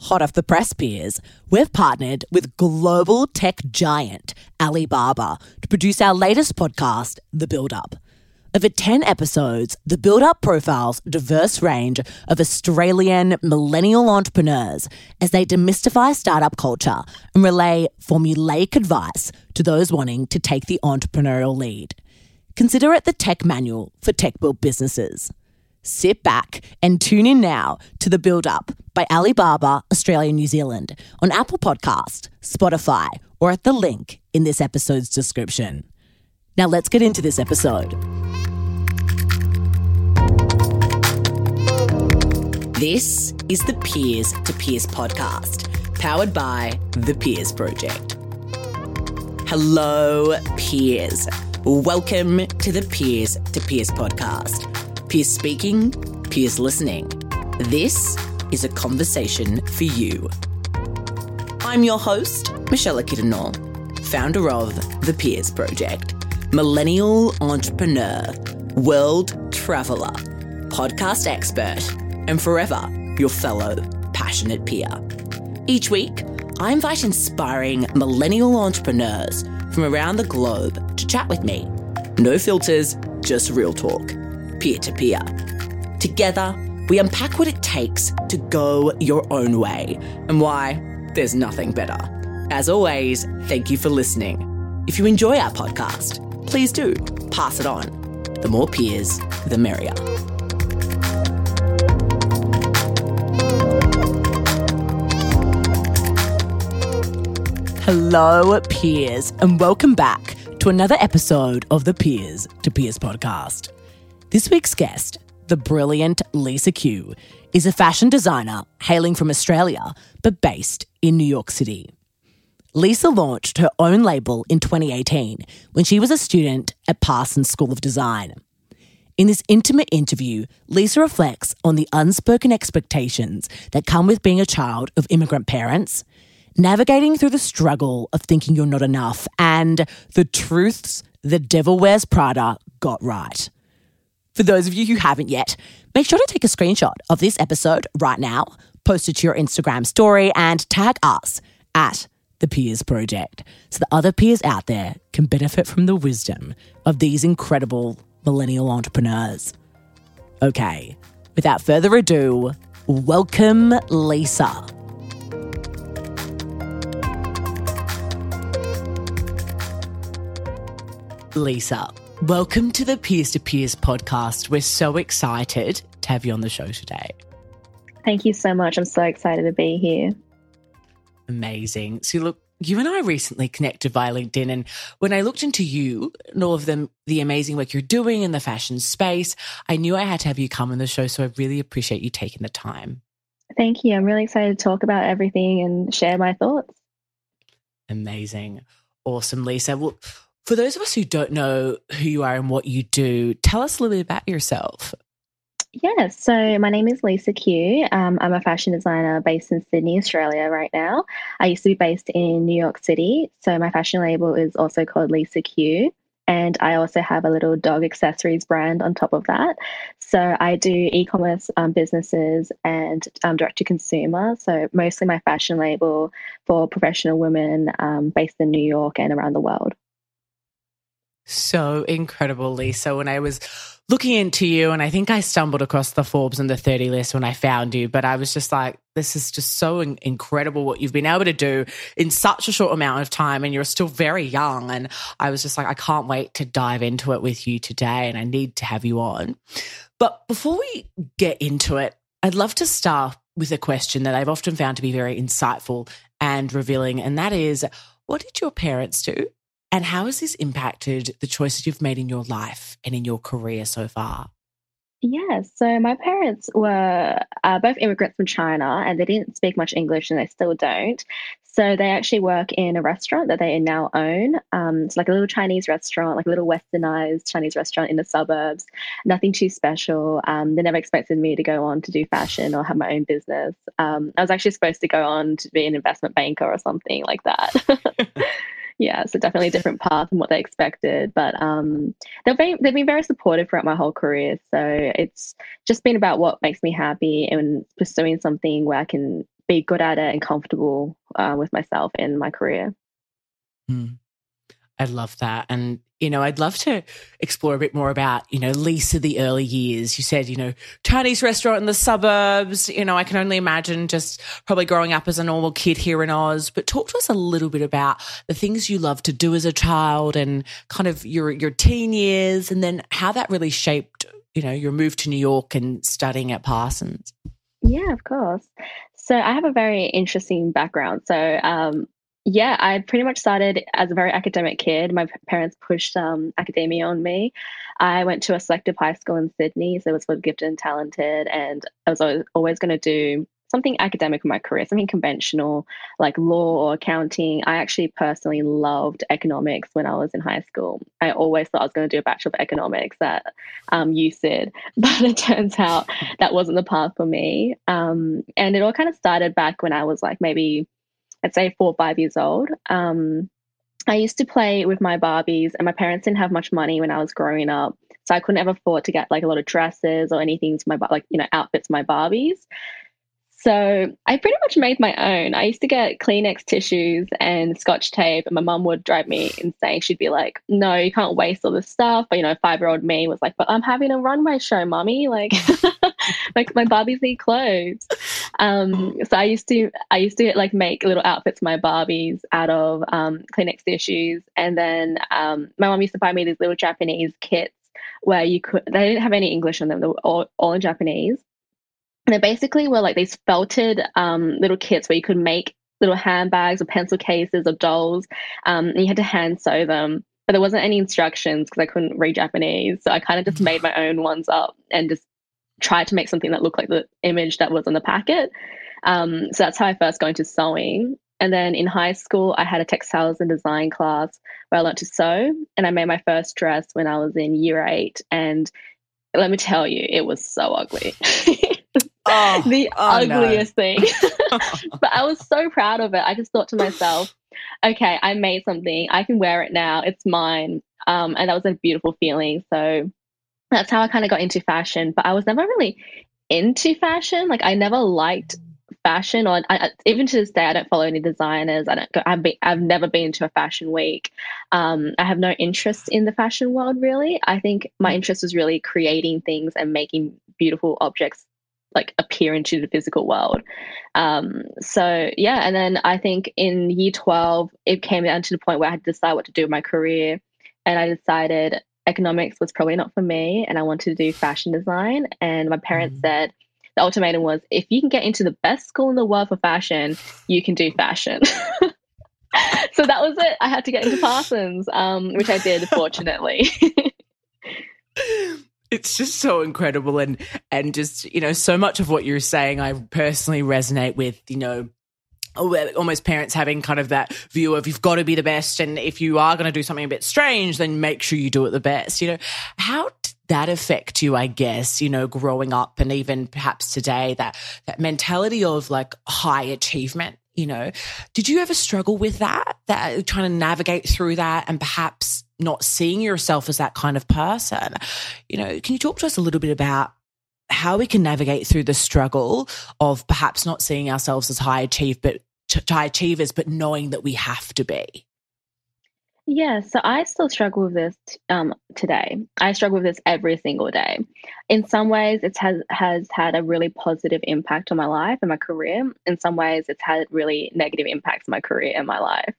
Hot off the press, peers, we've partnered with global tech giant Alibaba to produce our latest podcast, The Build Up. Over 10 episodes, The Build Up profiles a diverse range of Australian millennial entrepreneurs as they demystify startup culture and relay formulaic advice to those wanting to take the entrepreneurial lead. Consider it the tech manual for tech built businesses. Sit back and tune in now to The Build Up by Alibaba Australia New Zealand on Apple Podcast, Spotify, or at the link in this episode's description. Now let's get into this episode. This is the Peers to Peers podcast, powered by the Peers Project. Hello, peers. Welcome to the Peers to Peers podcast. Peers speaking, peers listening. This is a conversation for you. I'm your host, Michelle Kiddenall, founder of the Peers Project, millennial entrepreneur, world traveler, podcast expert, and forever your fellow passionate peer. Each week, I invite inspiring millennial entrepreneurs from around the globe to chat with me. No filters, just real talk, peer to peer. Together, we unpack what it takes to go your own way and why there's nothing better. As always, thank you for listening. If you enjoy our podcast, please do pass it on. The more peers, the merrier. Hello, peers, and welcome back to another episode of the Peers to Peers podcast. This week's guest, the brilliant Lisa Q, is a fashion designer hailing from Australia but based in New York City. Lisa launched her own label in 2018 when she was a student at Parsons School of Design. In this intimate interview, Lisa reflects on the unspoken expectations that come with being a child of immigrant parents, navigating through the struggle of thinking you're not enough, and the truths the Devil Wears Prada got right. For those of you who haven't yet, make sure to take a screenshot of this episode right now, post it to your Instagram story, and tag us at the Peers Project so that other peers out there can benefit from the wisdom of these incredible millennial entrepreneurs. Okay, without further ado, welcome Lisa. Lisa, welcome to the Peers to Peers podcast. We're so excited to have you on the show today. Thank you so much. I'm so excited to be here. Amazing. So, look, you and I recently connected via LinkedIn, and when I looked into you and all of them, the amazing work you're doing in the fashion space, I knew I had to have you come on the show. So, I really appreciate you taking the time. Thank you. I'm really excited to talk about everything and share my thoughts. Amazing. Awesome, Lisa. Well, for those of us who don't know who you are and what you do, tell us a little bit about yourself. Yeah, so my name is Lisa Q. Um, I'm a fashion designer based in Sydney, Australia, right now. I used to be based in New York City, so my fashion label is also called Lisa Q. And I also have a little dog accessories brand on top of that. So I do e commerce um, businesses and um, direct to consumer. So mostly my fashion label for professional women um, based in New York and around the world. So incredible, Lisa. When I was looking into you, and I think I stumbled across the Forbes and the 30 list when I found you, but I was just like, this is just so in- incredible what you've been able to do in such a short amount of time. And you're still very young. And I was just like, I can't wait to dive into it with you today. And I need to have you on. But before we get into it, I'd love to start with a question that I've often found to be very insightful and revealing. And that is, what did your parents do? And how has this impacted the choices you've made in your life and in your career so far? Yeah, so my parents were uh, both immigrants from China and they didn't speak much English and they still don't. So they actually work in a restaurant that they now own. Um, it's like a little Chinese restaurant, like a little westernized Chinese restaurant in the suburbs. Nothing too special. Um, they never expected me to go on to do fashion or have my own business. Um, I was actually supposed to go on to be an investment banker or something like that. yeah, so definitely a different path than what they expected. But um, they've been they've been very supportive throughout my whole career. So it's just been about what makes me happy and pursuing something where I can be good at it and comfortable uh, with myself in my career. Mm. I love that. And, you know, I'd love to explore a bit more about, you know, Lisa, the early years. You said, you know, Chinese restaurant in the suburbs. You know, I can only imagine just probably growing up as a normal kid here in Oz. But talk to us a little bit about the things you love to do as a child and kind of your, your teen years and then how that really shaped, you know, your move to New York and studying at Parsons. Yeah, of course. So I have a very interesting background. So um, yeah, I pretty much started as a very academic kid. My parents pushed um, academia on me. I went to a selective high school in Sydney, so it was for gifted and talented, and I was always, always going to do something academic in my career, something conventional like law or accounting. I actually personally loved economics when I was in high school. I always thought I was going to do a Bachelor of Economics at um, USyd, but it turns out that wasn't the path for me. Um, and it all kind of started back when I was like maybe I'd say four or five years old. Um, I used to play with my Barbies, and my parents didn't have much money when I was growing up, so I couldn't ever afford to get like a lot of dresses or anything to my like you know outfits my Barbies. So I pretty much made my own. I used to get Kleenex tissues and scotch tape, and my mum would drive me insane. She'd be like, No, you can't waste all this stuff. But, you know, five year old me was like, But I'm having a runway show, mommy. Like, like my Barbies need clothes. Um, so I used to, I used to like make little outfits for my Barbies out of um, Kleenex tissues. And then um, my mom used to buy me these little Japanese kits where you could, they didn't have any English on them, they were all, all in Japanese and they basically were like these felted um, little kits where you could make little handbags or pencil cases or dolls, um, and you had to hand sew them. But there wasn't any instructions because I couldn't read Japanese, so I kind of just made my own ones up and just tried to make something that looked like the image that was on the packet. Um, so that's how I first got into sewing. And then in high school, I had a textiles and design class where I learned to sew, and I made my first dress when I was in year eight. And let me tell you, it was so ugly. oh, the oh, ugliest no. thing. but I was so proud of it. I just thought to myself, okay, I made something. I can wear it now. It's mine. Um, and that was a beautiful feeling. So that's how I kind of got into fashion. But I was never really into fashion. Like I never liked fashion, or I, even to this day, I don't follow any designers. I don't. Go, I've been, I've never been to a fashion week. Um, I have no interest in the fashion world really. I think my interest was really creating things and making beautiful objects like appear into the physical world. Um, so yeah, and then I think in year 12, it came down to the point where I had to decide what to do with my career. And I decided economics was probably not for me and I wanted to do fashion design. And my parents mm. said the ultimatum was if you can get into the best school in the world for fashion, you can do fashion. so that was it. I had to get into Parsons, um, which I did, fortunately. it's just so incredible and and just you know so much of what you're saying i personally resonate with you know Uh, almost parents having kind of that view of you've got to be the best and if you are going to do something a bit strange then make sure you do it the best you know? How did that affect you i guess you know growing up and even perhaps today that that mentality of like high achievement you know? Did you ever struggle with that that uh, trying to navigate through that and perhaps not seeing yourself as that kind of person? You know can you talk to us a little bit about how we can navigate through the struggle of perhaps not seeing ourselves as high achieve but high achievers but knowing that we have to be yeah, so I still struggle with this um, today. I struggle with this every single day. In some ways, it has has had a really positive impact on my life and my career. In some ways, it's had really negative impacts on my career and my life.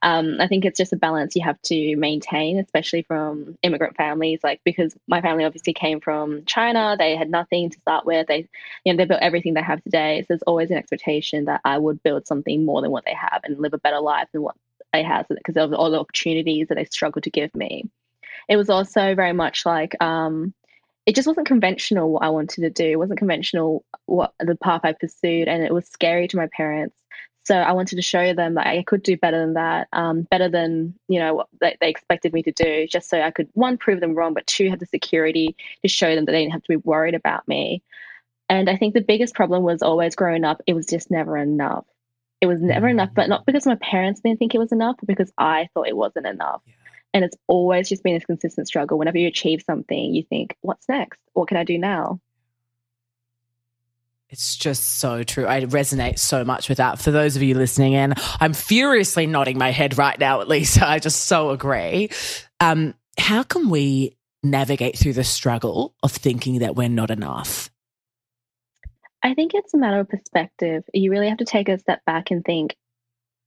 Um, I think it's just a balance you have to maintain, especially from immigrant families. Like because my family obviously came from China, they had nothing to start with. They, you know, they built everything they have today. So there's always an expectation that I would build something more than what they have and live a better life than what they had because of all the opportunities that they struggled to give me. It was also very much like um, it just wasn't conventional what I wanted to do. It wasn't conventional what the path I pursued, and it was scary to my parents. So I wanted to show them that I could do better than that, um, better than you know what they, they expected me to do, just so I could one prove them wrong, but two have the security to show them that they didn't have to be worried about me. And I think the biggest problem was always growing up, it was just never enough it was never mm. enough, but not because my parents didn't think it was enough, but because I thought it wasn't enough. Yeah. And it's always just been this consistent struggle. Whenever you achieve something, you think, what's next? What can I do now? It's just so true. I resonate so much with that. For those of you listening in, I'm furiously nodding my head right now, at least. I just so agree. Um, how can we navigate through the struggle of thinking that we're not enough? I think it's a matter of perspective. You really have to take a step back and think,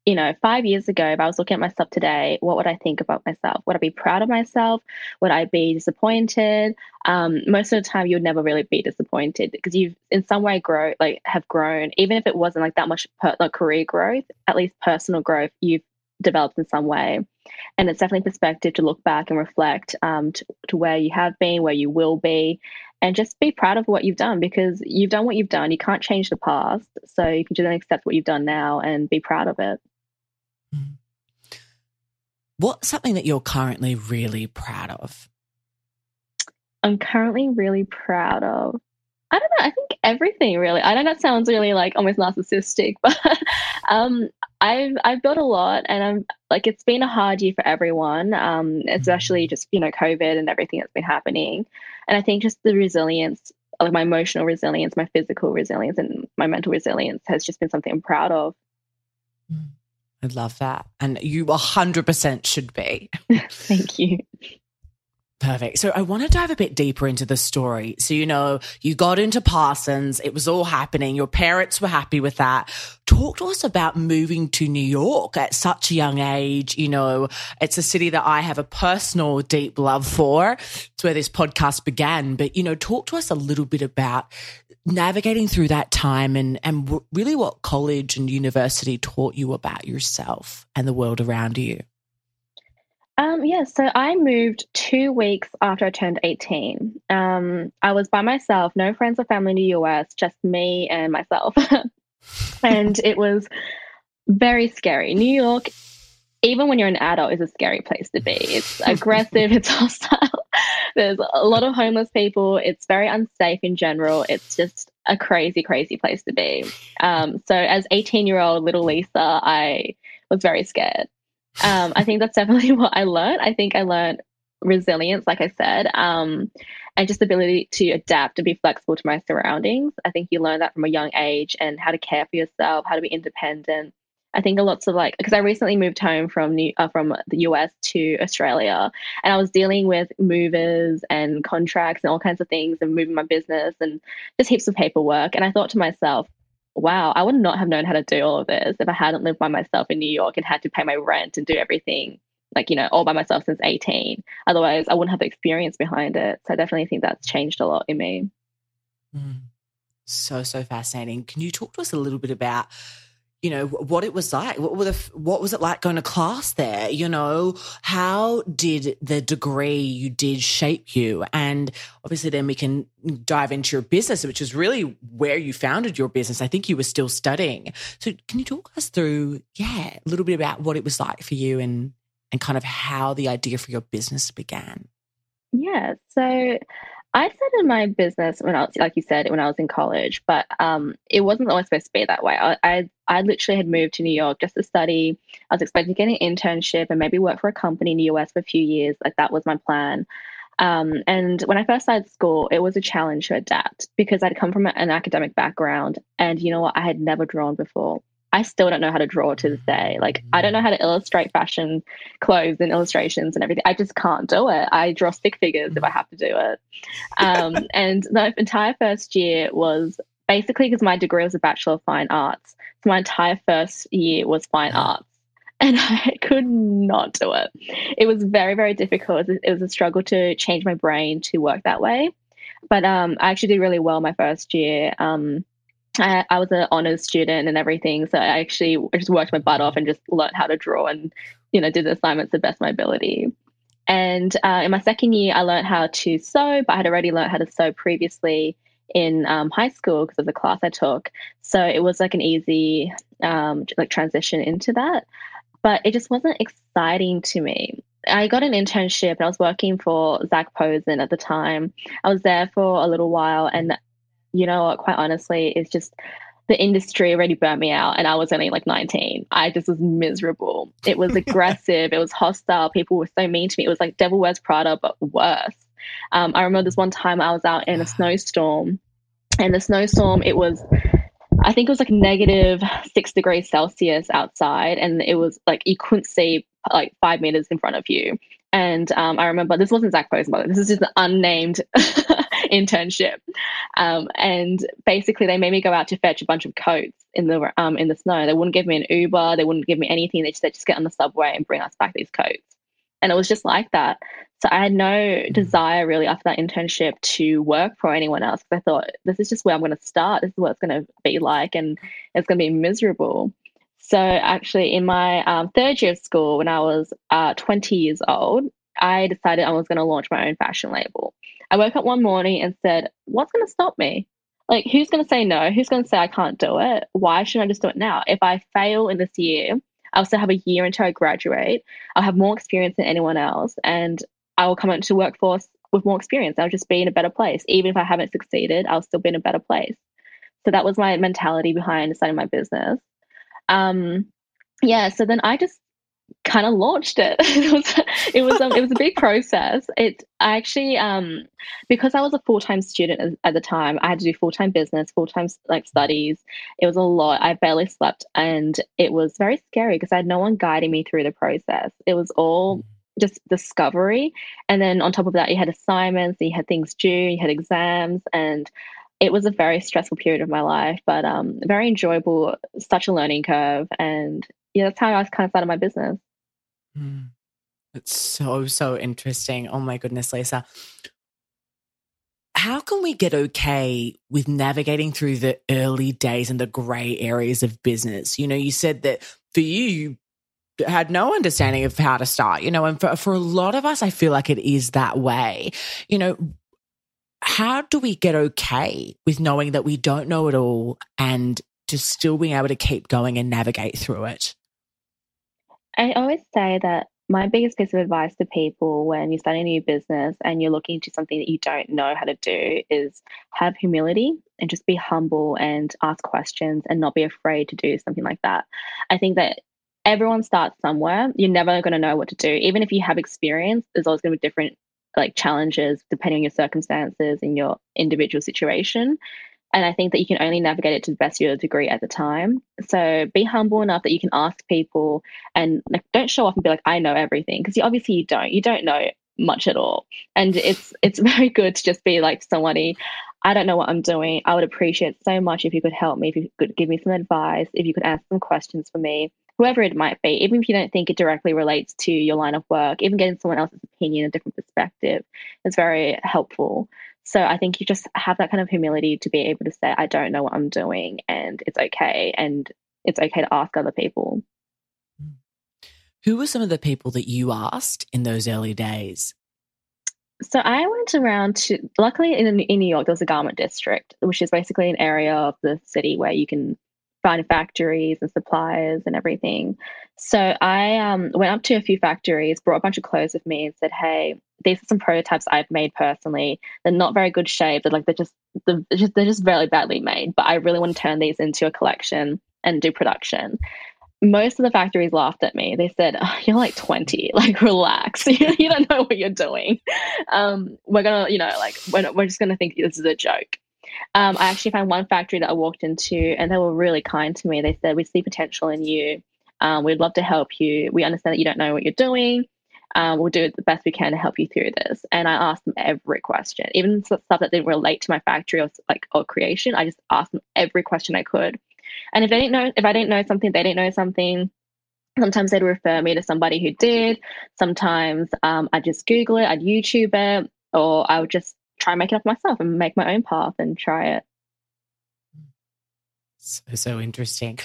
you know, five years ago, if I was looking at myself today, what would I think about myself? Would I be proud of myself? Would I be disappointed? Um, most of the time, you would never really be disappointed because you've in some way grow like have grown, even if it wasn't like that much per, like career growth, at least personal growth, you've developed in some way. And it's definitely perspective to look back and reflect um, to, to where you have been, where you will be, and just be proud of what you've done because you've done what you've done. You can't change the past. So you can just accept what you've done now and be proud of it. Mm. What's something that you're currently really proud of? I'm currently really proud of. I don't know. I think everything really. I know that sounds really like almost narcissistic, but um, I've I've built a lot, and I'm like it's been a hard year for everyone, um, especially mm. just you know COVID and everything that's been happening, and I think just the resilience, like my emotional resilience, my physical resilience, and my mental resilience has just been something I'm proud of. Mm. I love that, and you 100% should be. Thank you. Perfect. So I want to dive a bit deeper into the story. So, you know, you got into Parsons, it was all happening. Your parents were happy with that. Talk to us about moving to New York at such a young age. You know, it's a city that I have a personal deep love for. It's where this podcast began. But, you know, talk to us a little bit about navigating through that time and, and really what college and university taught you about yourself and the world around you. Um, yeah, so I moved two weeks after I turned 18. Um, I was by myself, no friends or family in the US, just me and myself. and it was very scary. New York, even when you're an adult, is a scary place to be. It's aggressive, it's hostile. There's a lot of homeless people. It's very unsafe in general. It's just a crazy, crazy place to be. Um, so, as 18 year old little Lisa, I was very scared um, I think that's definitely what I learned. I think I learned resilience, like I said, um, and just the ability to adapt and be flexible to my surroundings. I think you learn that from a young age and how to care for yourself, how to be independent. I think a lots of like because I recently moved home from New uh, from the US to Australia, and I was dealing with movers and contracts and all kinds of things, and moving my business and just heaps of paperwork. And I thought to myself, wow, I would not have known how to do all of this if I hadn't lived by myself in New York and had to pay my rent and do everything like, you know, all by myself since 18. Otherwise, I wouldn't have the experience behind it. So I definitely think that's changed a lot in me. Mm. So, so fascinating. Can you talk to us a little bit about you know what it was like what, the, what was it like going to class there? You know how did the degree you did shape you? And obviously then we can dive into your business which is really where you founded your business. I think you were still studying. So can you talk us through yeah a little bit about what it was like for you and and kind of how the idea for your business began? Yeah. So I started my business when I was, like you said, when I was in college, but um, it wasn't always supposed to be that way. I, I, I literally had moved to New York just to study. I was expecting to get an internship and maybe work for a company in the US for a few years. Like that was my plan. Um, and when I first started school, it was a challenge to adapt because I'd come from an academic background, and you know what, I had never drawn before. I still don't know how to draw to this day. Like I don't know how to illustrate fashion clothes and illustrations and everything. I just can't do it. I draw stick figures if I have to do it. Um, and the entire first year was basically because my degree was a Bachelor of Fine Arts. So my entire first year was fine arts. And I could not do it. It was very, very difficult. It was a struggle to change my brain to work that way. But um, I actually did really well my first year. Um, I, I was an honors student and everything, so I actually just worked my butt off and just learned how to draw and you know did the assignments the best my ability. And uh, in my second year, I learned how to sew, but I had already learned how to sew previously in um, high school because of the class I took. So it was like an easy um, like transition into that, but it just wasn't exciting to me. I got an internship and I was working for Zac Posen at the time. I was there for a little while and you know what, quite honestly, it's just the industry already burnt me out and I was only like 19. I just was miserable. It was aggressive, it was hostile. People were so mean to me. It was like Devil Wears Prada, but worse. Um, I remember this one time I was out in a snowstorm And the snowstorm, it was I think it was like negative six degrees Celsius outside, and it was like you couldn't see like five meters in front of you. And um, I remember this wasn't Zac Posenberg. This is just an unnamed internship. Um, and basically, they made me go out to fetch a bunch of coats in the um, in the snow. They wouldn't give me an Uber. They wouldn't give me anything. They just said, just get on the subway and bring us back these coats. And it was just like that. So I had no mm. desire really after that internship to work for anyone else. Because I thought this is just where I'm going to start. This is what it's going to be like, and it's going to be miserable. So actually, in my um, third year of school, when I was uh, 20 years old, I decided I was going to launch my own fashion label. I woke up one morning and said, "What's going to stop me? Like, who's going to say no? Who's going to say I can't do it? Why shouldn't I just do it now? If I fail in this year, I'll still have a year until I graduate. I'll have more experience than anyone else, and I will come into the workforce with more experience. I'll just be in a better place. Even if I haven't succeeded, I'll still be in a better place. So that was my mentality behind starting my business. Um, yeah, so then I just kind of launched it. it was it was um, it was a big process. It I actually um because I was a full time student at, the time, I had to do full time business, full time like studies. It was a lot. I barely slept, and it was very scary because I had no one guiding me through the process. It was all mm. just discovery, and then on top of that, you had assignments, you had things due, you had exams, and it was a very stressful period of my life, but um, very enjoyable, such a learning curve. And yeah, that's how I kind of started my business. Mm. It's so, so interesting. Oh my goodness, Lisa. How can we get okay with navigating through the early days and the gray areas of business? You know, you said that for you, you had no understanding of how to start, you know, and for, for a lot of us, I feel like it is that way. You know, how do we get okay with knowing that we don't know it all and just still being able to keep going and navigate through it? I always say that my biggest piece of advice to people when you start a new business and you're looking into something that you don't know how to do is have humility and just be humble and ask questions and not be afraid to do something like that. I think that everyone starts somewhere. You're never going to know what to do. Even if you have experience, there's always going to be different like challenges depending on your circumstances and your individual situation. And I think that you can only navigate it to the best of your degree at the time. So be humble enough that you can ask people and like, don't show off and be like, I know everything. Because you, obviously you don't. You don't know much at all. And it's it's very good to just be like somebody, I don't know what I'm doing. I would appreciate so much if you could help me, if you could give me some advice, if you could ask some questions for me, whoever it might be, even if you don't think it directly relates to your line of work, even getting someone else's opinion, a different perspective is very helpful. So I think you just have that kind of humility to be able to say, I don't know what I'm doing and it's okay. And it's okay to ask other people. Hmm. Who were some of the people that you asked in those early days? So I went around to, luckily in, in New York, there's a garment district, which is basically an area of the city where you can find factories and suppliers and everything. So I um, went up to a few factories, brought a bunch of clothes with me, and said, "Hey, these are some prototypes I've made personally. They're not very good shape. They're like they're just they're just, they're just very badly made. But I really want to turn these into a collection and do production." Most of the factories laughed at me. They said, oh, "You're like 20. Like, relax. you don't know what you're doing. Um, we're gonna, you know, like we're, we're just gonna think this is a joke." Um, I actually found one factory that I walked into, and they were really kind to me. They said, "We see potential in you. Um, we'd love to help you. We understand that you don't know what you're doing. Um, we'll do the best we can to help you through this." And I asked them every question, even stuff that didn't relate to my factory or like or creation. I just asked them every question I could. And if they didn't know, if I didn't know something, they didn't know something. Sometimes they'd refer me to somebody who did. Sometimes um, I'd just Google it, I'd YouTube it, or I would just try and make it up myself and make my own path and try it. So, so interesting.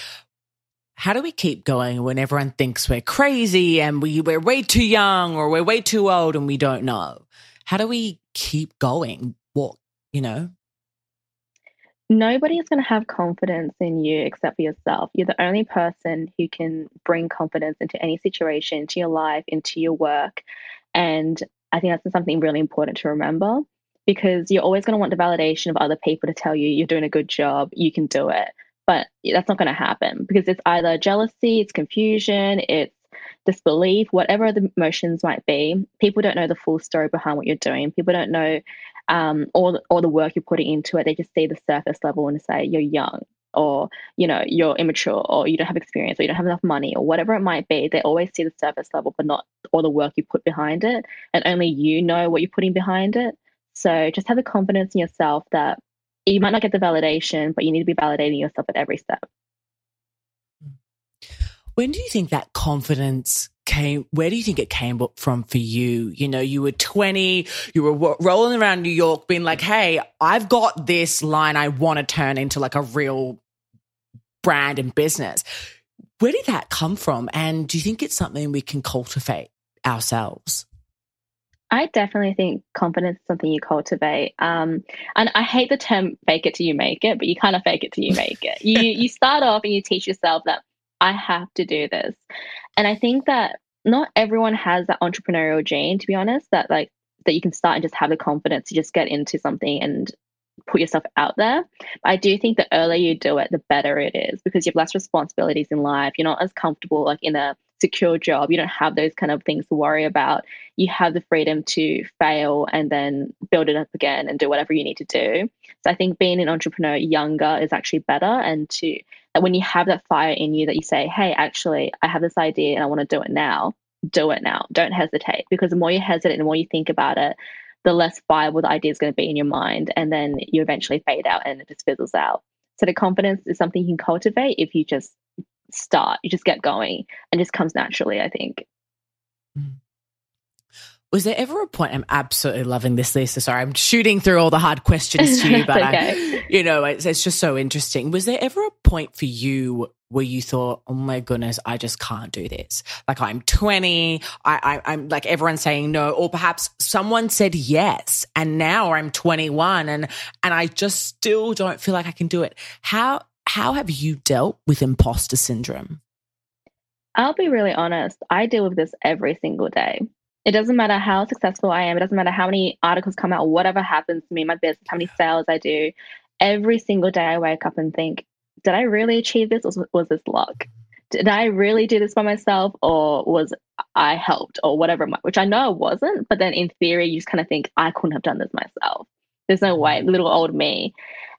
How do we keep going when everyone thinks we're crazy and we, we're way too young or we're way too old and we don't know? How do we keep going? What, you know? Nobody is going to have confidence in you except for yourself. You're the only person who can bring confidence into any situation, into your life, into your work. And I think that's something really important to remember because you're always going to want the validation of other people to tell you you're doing a good job, you can do it. But that's not going to happen because it's either jealousy, it's confusion, it's disbelief, whatever the emotions might be. People don't know the full story behind what you're doing. People don't know um, all the, all the work you're putting into it. They just see the surface level and say you're young, or you know you're immature, or you don't have experience, or you don't have enough money, or whatever it might be. They always see the surface level, but not all the work you put behind it, and only you know what you're putting behind it. So just have the confidence in yourself that you might not get the validation, but you need to be validating yourself at every step. When do you think that confidence came? Where do you think it came from for you? You know, you were 20, you were rolling around New York being like, hey, I've got this line I want to turn into like a real brand and business. Where did that come from? And do you think it's something we can cultivate ourselves? I definitely think confidence is something you cultivate. Um, and I hate the term fake it till you make it, but you kind of fake it till you make it. You you start off and you teach yourself that I have to do this. And I think that not everyone has that entrepreneurial gene, to be honest, that like that you can start and just have the confidence to just get into something and put yourself out there. But I do think the earlier you do it, the better it is because you have less responsibilities in life. You're not as comfortable like in a secure job. You don't have those kind of things to worry about. You have the freedom to fail and then build it up again and do whatever you need to do. So I think being an entrepreneur younger is actually better and to that when you have that fire in you that you say, hey, actually, I have this idea and I want to do it now, do it now. Don't hesitate because the more you hesitate, the more you think about it, the less viable the idea is going to be in your mind. And then you eventually fade out and it just fizzles out. So the confidence is something you can cultivate if you just start, you just get going and just comes naturally, I think. Mm. Was there ever a point? I'm absolutely loving this, Lisa. Sorry, I'm shooting through all the hard questions to you, but okay. I, you know, it's, it's just so interesting. Was there ever a point for you where you thought, "Oh my goodness, I just can't do this"? Like I'm 20, I, I, am like everyone's saying no, or perhaps someone said yes, and now I'm 21, and and I just still don't feel like I can do it. How how have you dealt with imposter syndrome? I'll be really honest. I deal with this every single day. It doesn't matter how successful I am. It doesn't matter how many articles come out, whatever happens to me, my business, how many sales I do. Every single day I wake up and think, did I really achieve this or was this luck? Did I really do this by myself or was I helped or whatever, which I know I wasn't. But then in theory, you just kind of think, I couldn't have done this myself. There's no way, mm-hmm. little old me.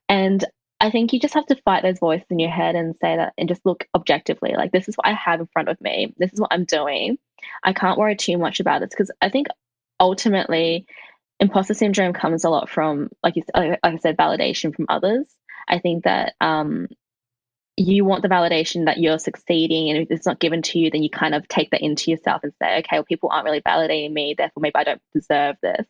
And I think you just have to fight those voices in your head and say that and just look objectively like this is what I have in front of me. This is what I'm doing. I can't worry too much about this because I think ultimately imposter syndrome comes a lot from like you like I said validation from others. I think that um you want the validation that you're succeeding and if it's not given to you then you kind of take that into yourself and say okay well people aren't really validating me therefore maybe I don't deserve this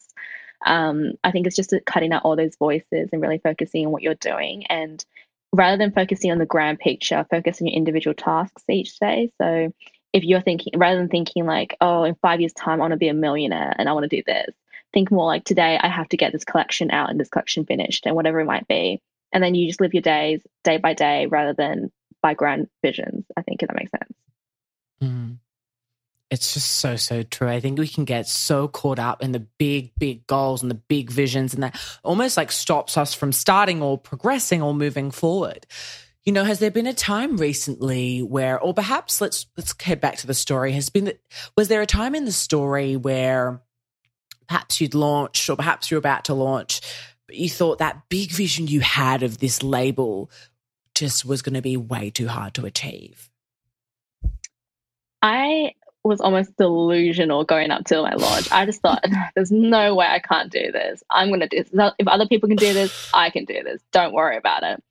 um, I think it's just cutting out all those voices and really focusing on what you're doing. And rather than focusing on the grand picture, focus on your individual tasks each day. So if you're thinking, rather than thinking like, oh, in five years' time, I want to be a millionaire and I want to do this, think more like today, I have to get this collection out and this collection finished and whatever it might be. And then you just live your days day by day rather than by grand visions. I think if that makes sense. Mm. It's just so, so true. I think we can get so caught up in the big, big goals and the big visions, and that almost like stops us from starting or progressing or moving forward. You know, has there been a time recently where, or perhaps let's let's head back to the story. Has been was there a time in the story where perhaps you'd launched or perhaps you're about to launch, but you thought that big vision you had of this label just was going to be way too hard to achieve? I was almost delusional going up to my lodge. I just thought, there's no way I can't do this. I'm going to do this. If other people can do this, I can do this. Don't worry about it.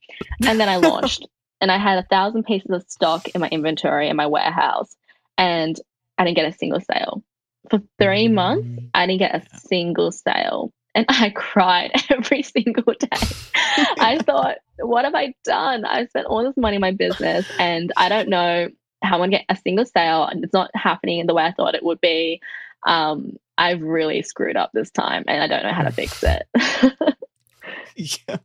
And then I launched and I had a thousand pieces of stock in my inventory in my warehouse and I didn't get a single sale. For three months, mm. I didn't get a single sale. And I cried every single day. I thought, what have I done? I spent all this money in my business and I don't know gonna get a single sale and it's not happening in the way I thought it would be. Um, I've really screwed up this time and I don't know how to fix it. yeah.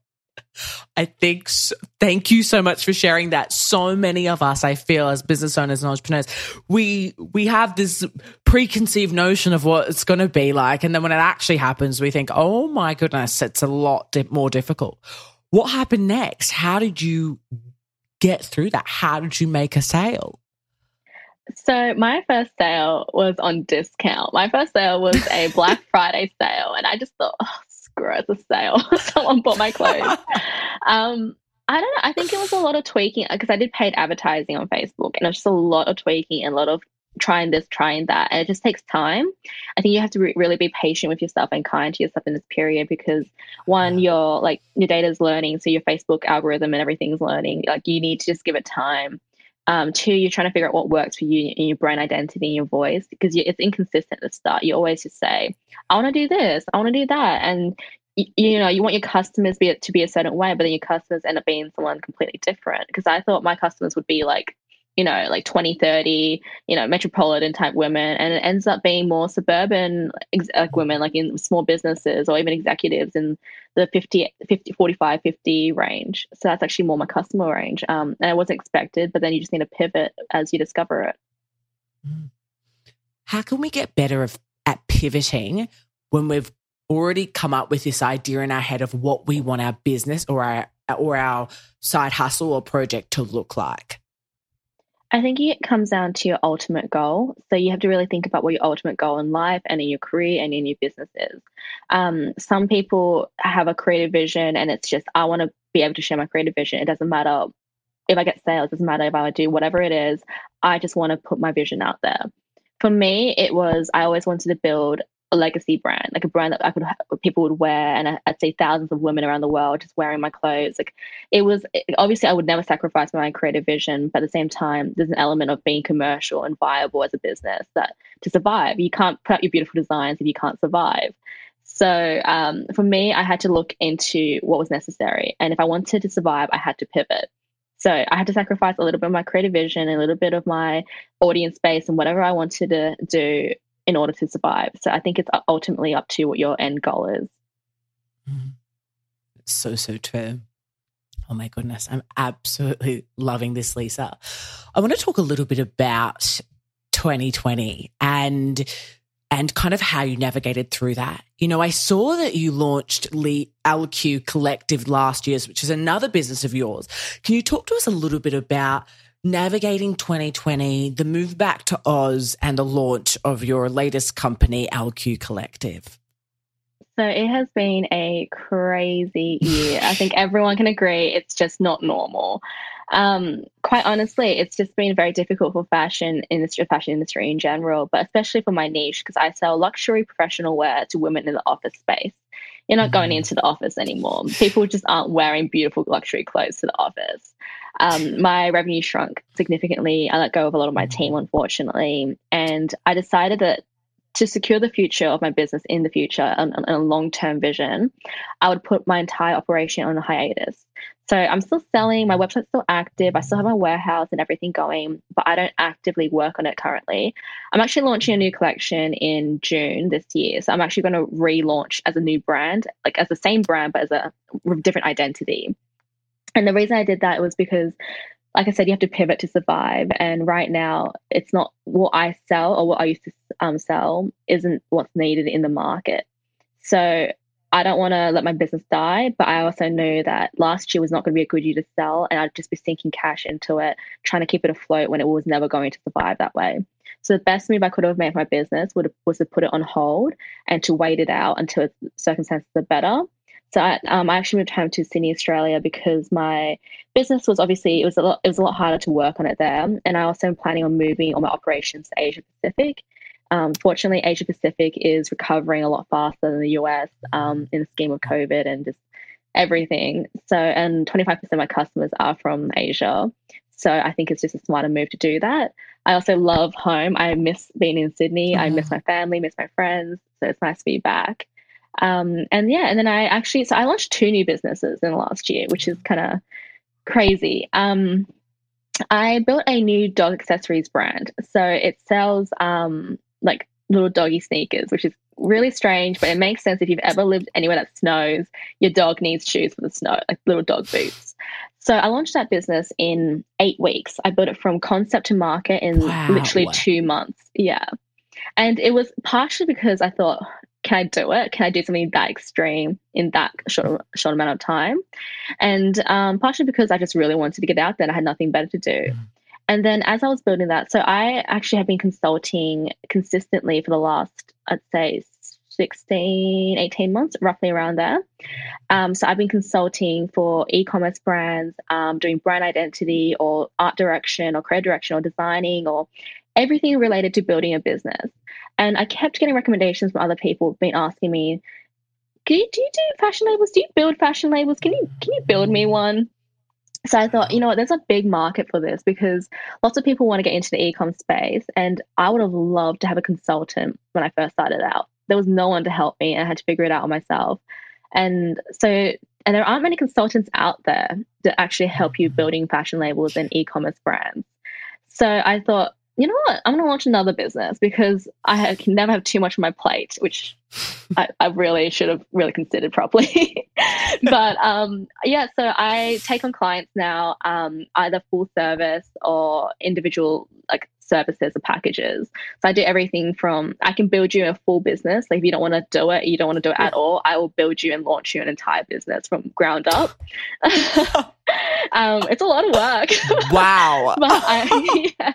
I think so. thank you so much for sharing that. So many of us, I feel, as business owners and entrepreneurs, we we have this preconceived notion of what it's going to be like, and then when it actually happens, we think, "Oh my goodness, it's a lot di- more difficult." What happened next? How did you get through that? How did you make a sale? So my first sale was on discount. My first sale was a Black Friday sale, and I just thought, oh, gross, a sale. Someone bought my clothes. um, I don't know. I think it was a lot of tweaking because I did paid advertising on Facebook and it was just a lot of tweaking and a lot of trying this, trying that. And it just takes time. I think you have to re- really be patient with yourself and kind to yourself in this period because one, your like your data is learning, so your Facebook algorithm and everything's learning. Like you need to just give it time. Um, two, you're trying to figure out what works for you in your brand identity and your voice because it's inconsistent at the start. You always just say, I want to do this, I want to do that. And you, you know, you want your customers be, to be a certain way, but then your customers end up being someone completely different. Because I thought my customers would be like you know, like 2030, you know, metropolitan type women. And it ends up being more suburban like women, like in small businesses or even executives in the 50, 50 45, 50 range. So that's actually more my customer range. Um, and it wasn't expected, but then you just need to pivot as you discover it. Mm. How can we get better at pivoting when we've already come up with this idea in our head of what we want our business or our or our side hustle or project to look like? I think it comes down to your ultimate goal. So you have to really think about what your ultimate goal in life and in your career and in your business is. Um, some people have a creative vision and it's just, I want to be able to share my creative vision. It doesn't matter if I get sales, it doesn't matter if I do whatever it is. I just want to put my vision out there. For me, it was, I always wanted to build a legacy brand, like a brand that I could people would wear, and I'd say thousands of women around the world just wearing my clothes. Like it was obviously I would never sacrifice my creative vision, but at the same time, there's an element of being commercial and viable as a business that to survive, you can't put out your beautiful designs if you can't survive. So um, for me, I had to look into what was necessary, and if I wanted to survive, I had to pivot. So I had to sacrifice a little bit of my creative vision, a little bit of my audience base, and whatever I wanted to do in order to survive. So I think it's ultimately up to what your end goal is. Mm-hmm. So, so true. Oh my goodness. I'm absolutely loving this, Lisa. I want to talk a little bit about 2020 and and kind of how you navigated through that. You know, I saw that you launched Lee LQ Collective last year, which is another business of yours. Can you talk to us a little bit about navigating 2020, the move back to Oz, and the launch of your latest company, LQ Collective? So it has been a crazy year. I think everyone can agree it's just not normal. Um, quite honestly, it's just been very difficult for fashion industry, fashion industry in general, but especially for my niche because I sell luxury professional wear to women in the office space. You're not going mm. into the office anymore. People just aren't wearing beautiful luxury clothes to the office. Um, my revenue shrunk significantly. I let go of a lot of my team, mm. unfortunately. And I decided that to secure the future of my business in the future and, and a long term vision, I would put my entire operation on a hiatus. So I'm still selling, my website's still active, I still have my warehouse and everything going, but I don't actively work on it currently. I'm actually launching a new collection in June this year. So I'm actually going to relaunch as a new brand, like as the same brand, but as a different identity. And the reason I did that was because like I said, you have to pivot to survive. And right now, it's not what I sell or what I used to um, sell isn't what's needed in the market. So I don't want to let my business die, but I also know that last year was not going to be a good year to sell, and I'd just be sinking cash into it, trying to keep it afloat when it was never going to survive that way. So the best move I could have made for my business would have, was to put it on hold and to wait it out until circumstances are better. So I, um, I actually moved home to Sydney, Australia, because my business was obviously it was a lot it was a lot harder to work on it there, and I also am planning on moving all my operations to Asia Pacific. Um, fortunately, Asia Pacific is recovering a lot faster than the US um, in the scheme of COVID and just everything. So, and 25% of my customers are from Asia. So, I think it's just a smarter move to do that. I also love home. I miss being in Sydney. I miss mm-hmm. my family, miss my friends. So, it's nice to be back. Um, and yeah, and then I actually, so I launched two new businesses in the last year, which is kind of crazy. Um, I built a new dog accessories brand. So it sells um, like little doggy sneakers, which is really strange, but it makes sense if you've ever lived anywhere that snows, your dog needs shoes for the snow, like little dog boots. So I launched that business in eight weeks. I built it from concept to market in wow. literally two months. Yeah. And it was partially because I thought, can I do it? Can I do something that extreme in that short, short amount of time? And um, partially because I just really wanted to get out there and I had nothing better to do. Mm. And then as I was building that, so I actually have been consulting consistently for the last, I'd say, 16, 18 months, roughly around there. Um, so I've been consulting for e-commerce brands, um, doing brand identity or art direction or creative direction or designing or everything related to building a business. And I kept getting recommendations from other people, been asking me, do you, do you do fashion labels? Do you build fashion labels? Can you can you build me one? So I thought, you know what, there's a big market for this because lots of people want to get into the e-com space. And I would have loved to have a consultant when I first started out. There was no one to help me and I had to figure it out on myself. And so and there aren't many consultants out there that actually help you building fashion labels and e-commerce brands. So I thought, you know what? I'm going to launch another business because I can never have too much on my plate, which I, I really should have really considered properly. but um, yeah, so I take on clients now, um, either full service or individual like services or packages. So I do everything from I can build you a full business. Like if you don't want to do it, you don't want to do it at all, I will build you and launch you an entire business from ground up. um, it's a lot of work. Wow. but I, yeah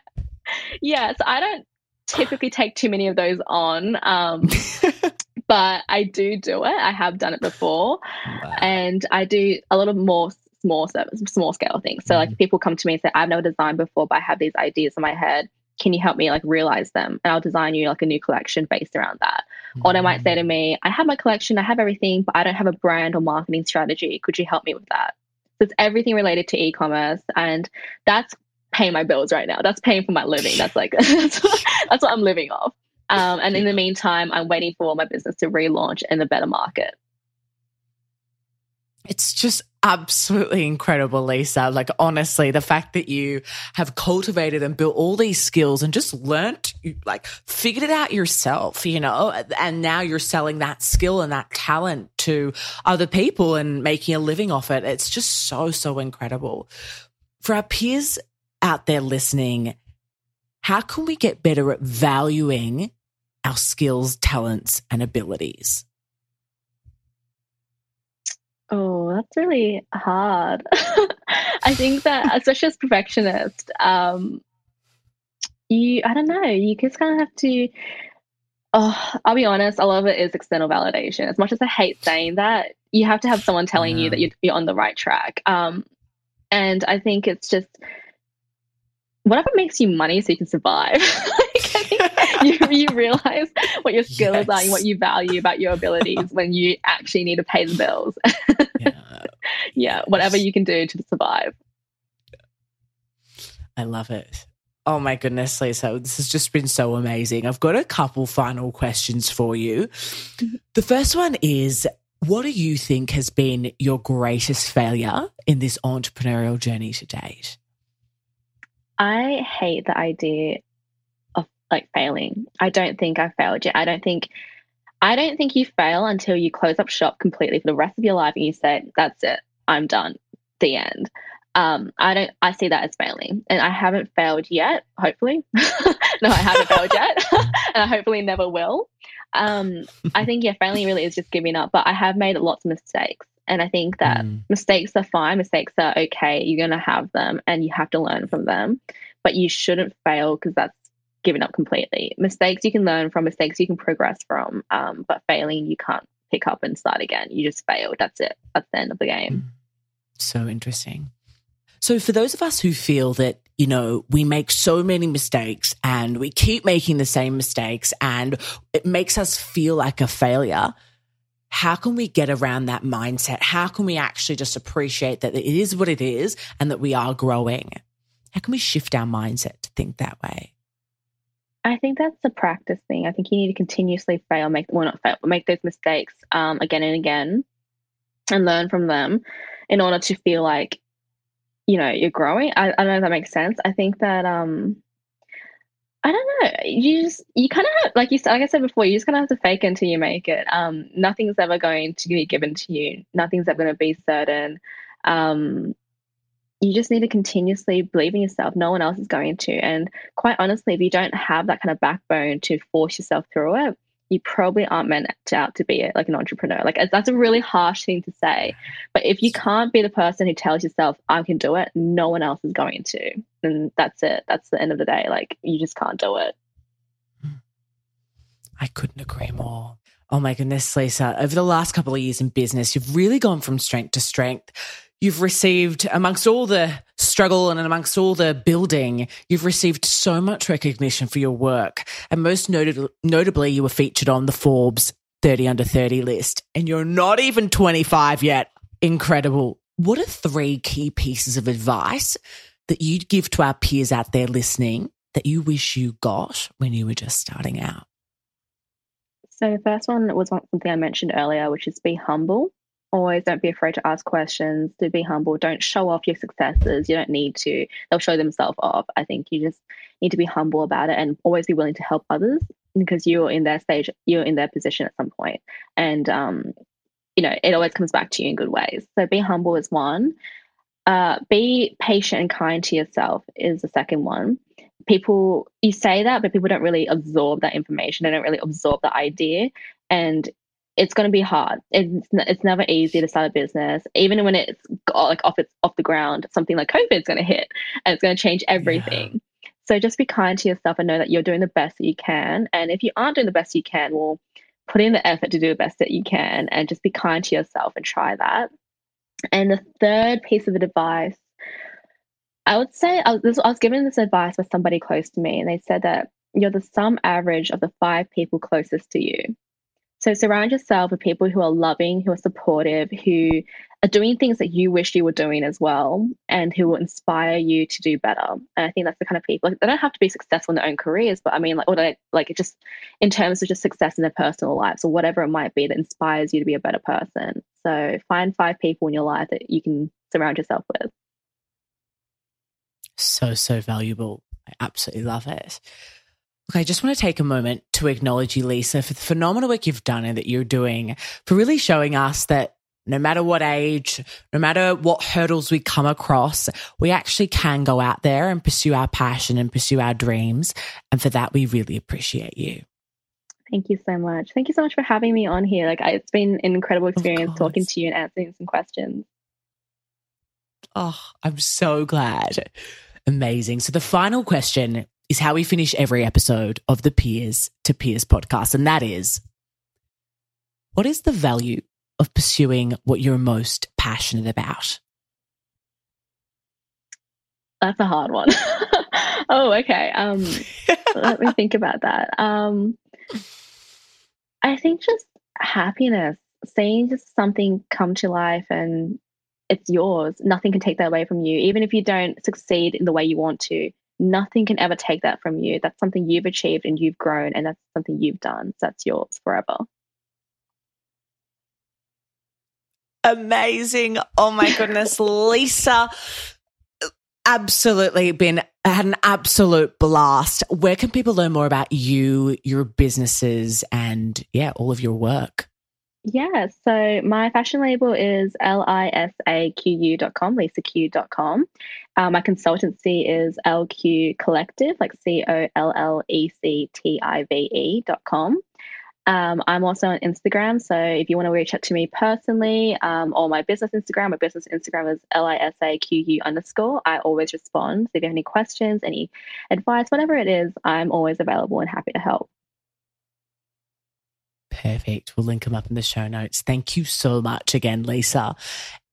yeah, so I don't typically take too many of those on. Um, but I do do it. I have done it before. Wow. And I do a lot of more small service, small scale things. So mm like people come to me and say, I've never designed before, but I have these ideas in my head. Can you help me like realize them? And I'll design you like a new collection based around that. mm Or they might say to me, I have my collection, I have everything, but I don't have a brand or marketing strategy. Could you help me with that? So it's everything related to e-commerce. And that's paying my bills right now. That's paying for my living. That's like that's, what, that's what I'm living off. Um, and in the meantime, I'm waiting for my business to relaunch in a better market. It's just absolutely incredible, Lisa. Like, honestly, the fact that you have cultivated and built all these skills and just learned, like, figured it out yourself, you know, and now you're selling that skill and that talent to other people and making a living off it. It's just so, so incredible. For our peers out there listening, how can we get better at valuing our skills, talents, and abilities? Oh, that's really hard. I think that, especially as perfectionist, um, you, I don't know, you just kind of have to. Oh, I'll be honest, a lot of it is external validation. As much as I hate saying that, you have to have someone telling yeah. you that you're, you're on the right track. Um, and I think it's just whatever makes you money so you can survive. like, you, you realize what your skills yes. are and what you value about your abilities when you actually need to pay the bills. yeah. yeah, whatever you can do to survive. I love it. Oh my goodness, Lisa, this has just been so amazing. I've got a couple final questions for you. Mm-hmm. The first one is what do you think has been your greatest failure in this entrepreneurial journey to date? I hate the idea of like failing. I don't think I failed yet. I don't think I don't think you fail until you close up shop completely for the rest of your life and you say, That's it, I'm done. The end. Um, I don't I see that as failing. And I haven't failed yet, hopefully. no, I haven't failed yet. and I hopefully never will. Um, I think yeah, failing really is just giving up. But I have made lots of mistakes. And I think that mm. mistakes are fine, mistakes are okay. You're going to have them and you have to learn from them. But you shouldn't fail because that's giving up completely. Mistakes you can learn from, mistakes you can progress from. Um, but failing, you can't pick up and start again. You just failed. That's it. That's the end of the game. Mm. So interesting. So, for those of us who feel that, you know, we make so many mistakes and we keep making the same mistakes and it makes us feel like a failure, how can we get around that mindset? How can we actually just appreciate that it is what it is and that we are growing? How can we shift our mindset to think that way? I think that's a practice thing. I think you need to continuously fail, make well not fail, make those mistakes um, again and again, and learn from them, in order to feel like, you know, you're growing. I, I don't know if that makes sense. I think that um, I don't know. You just you kind of like you said, like I said before, you just kind of have to fake until you make it. Um, nothing's ever going to be given to you. Nothing's ever going to be certain. Um, you just need to continuously believe in yourself. No one else is going to. And quite honestly, if you don't have that kind of backbone to force yourself through it, you probably aren't meant out to be like an entrepreneur. Like that's a really harsh thing to say, but if you can't be the person who tells yourself I can do it, no one else is going to, and that's it. That's the end of the day. Like you just can't do it. Hmm. I couldn't agree more. Oh my goodness, Lisa. Over the last couple of years in business, you've really gone from strength to strength. You've received, amongst all the struggle and amongst all the building, you've received so much recognition for your work. And most noted, notably, you were featured on the Forbes 30 under 30 list. And you're not even 25 yet. Incredible. What are three key pieces of advice that you'd give to our peers out there listening that you wish you got when you were just starting out? So the first one was something I mentioned earlier, which is be humble. Always don't be afraid to ask questions, to be humble. Don't show off your successes. You don't need to. They'll show themselves off. I think you just need to be humble about it and always be willing to help others because you're in their stage, you're in their position at some point. And um, you know, it always comes back to you in good ways. So be humble is one. Uh, be patient and kind to yourself is the second one people you say that but people don't really absorb that information. They don't really absorb the idea. And it's going to be hard. It's, it's never easy to start a business. Even when it's like off it's off the ground something like covid is going to hit and it's going to change everything. Yeah. so just be kind to yourself and know that you're doing the best that you can. And if you aren't doing the best you can well put in the effort to do the best that you can and just be kind to yourself and try that. And the third piece of advice I would say I was, I was given this advice by somebody close to me, and they said that you're the sum average of the five people closest to you. So surround yourself with people who are loving, who are supportive, who are doing things that you wish you were doing as well, and who will inspire you to do better. And I think that's the kind of people. They don't have to be successful in their own careers, but I mean, like, or they, like, it just in terms of just success in their personal lives or whatever it might be that inspires you to be a better person. So find five people in your life that you can surround yourself with so, so valuable. I absolutely love it. Okay, I just want to take a moment to acknowledge you, Lisa, for the phenomenal work you've done and that you're doing, for really showing us that no matter what age, no matter what hurdles we come across, we actually can go out there and pursue our passion and pursue our dreams. And for that, we really appreciate you. Thank you so much. Thank you so much for having me on here. Like, it's been an incredible experience talking to you and answering some questions. Oh, I'm so glad. Amazing. So the final question is how we finish every episode of the Peers to Peers podcast. And that is what is the value of pursuing what you're most passionate about? That's a hard one. oh, okay. Um, let me think about that. Um, I think just happiness, seeing just something come to life and it's yours. Nothing can take that away from you. Even if you don't succeed in the way you want to, nothing can ever take that from you. That's something you've achieved and you've grown, and that's something you've done. So that's yours forever. Amazing. Oh my goodness, Lisa. Absolutely been had an absolute blast. Where can people learn more about you, your businesses, and yeah, all of your work? Yeah, so my fashion label is lisaqu.com, lisaq.com. Um, my consultancy is LQ Collective, like C O L L E C T I V E.com. Um, I'm also on Instagram, so if you want to reach out to me personally um, or my business Instagram, my business Instagram is lisaqu underscore. I always respond. So if you have any questions, any advice, whatever it is, I'm always available and happy to help. Perfect. We'll link them up in the show notes. Thank you so much again, Lisa.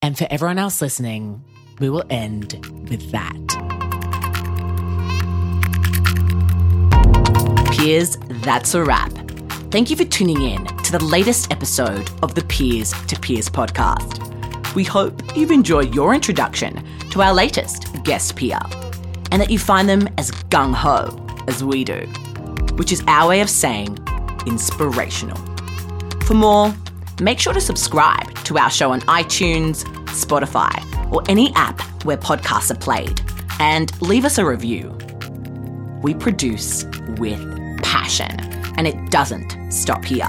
And for everyone else listening, we will end with that. Peers, that's a wrap. Thank you for tuning in to the latest episode of the Peers to Peers podcast. We hope you've enjoyed your introduction to our latest guest peer and that you find them as gung ho as we do, which is our way of saying inspirational. For more, make sure to subscribe to our show on iTunes, Spotify, or any app where podcasts are played, and leave us a review. We produce with passion, and it doesn't stop here.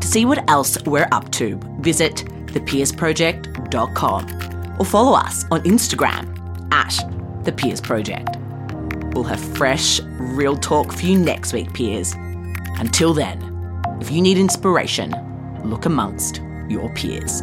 To see what else we're up to, visit thepeersproject.com or follow us on Instagram at The Peers Project. We'll have fresh, real talk for you next week, peers. Until then, if you need inspiration, look amongst your peers.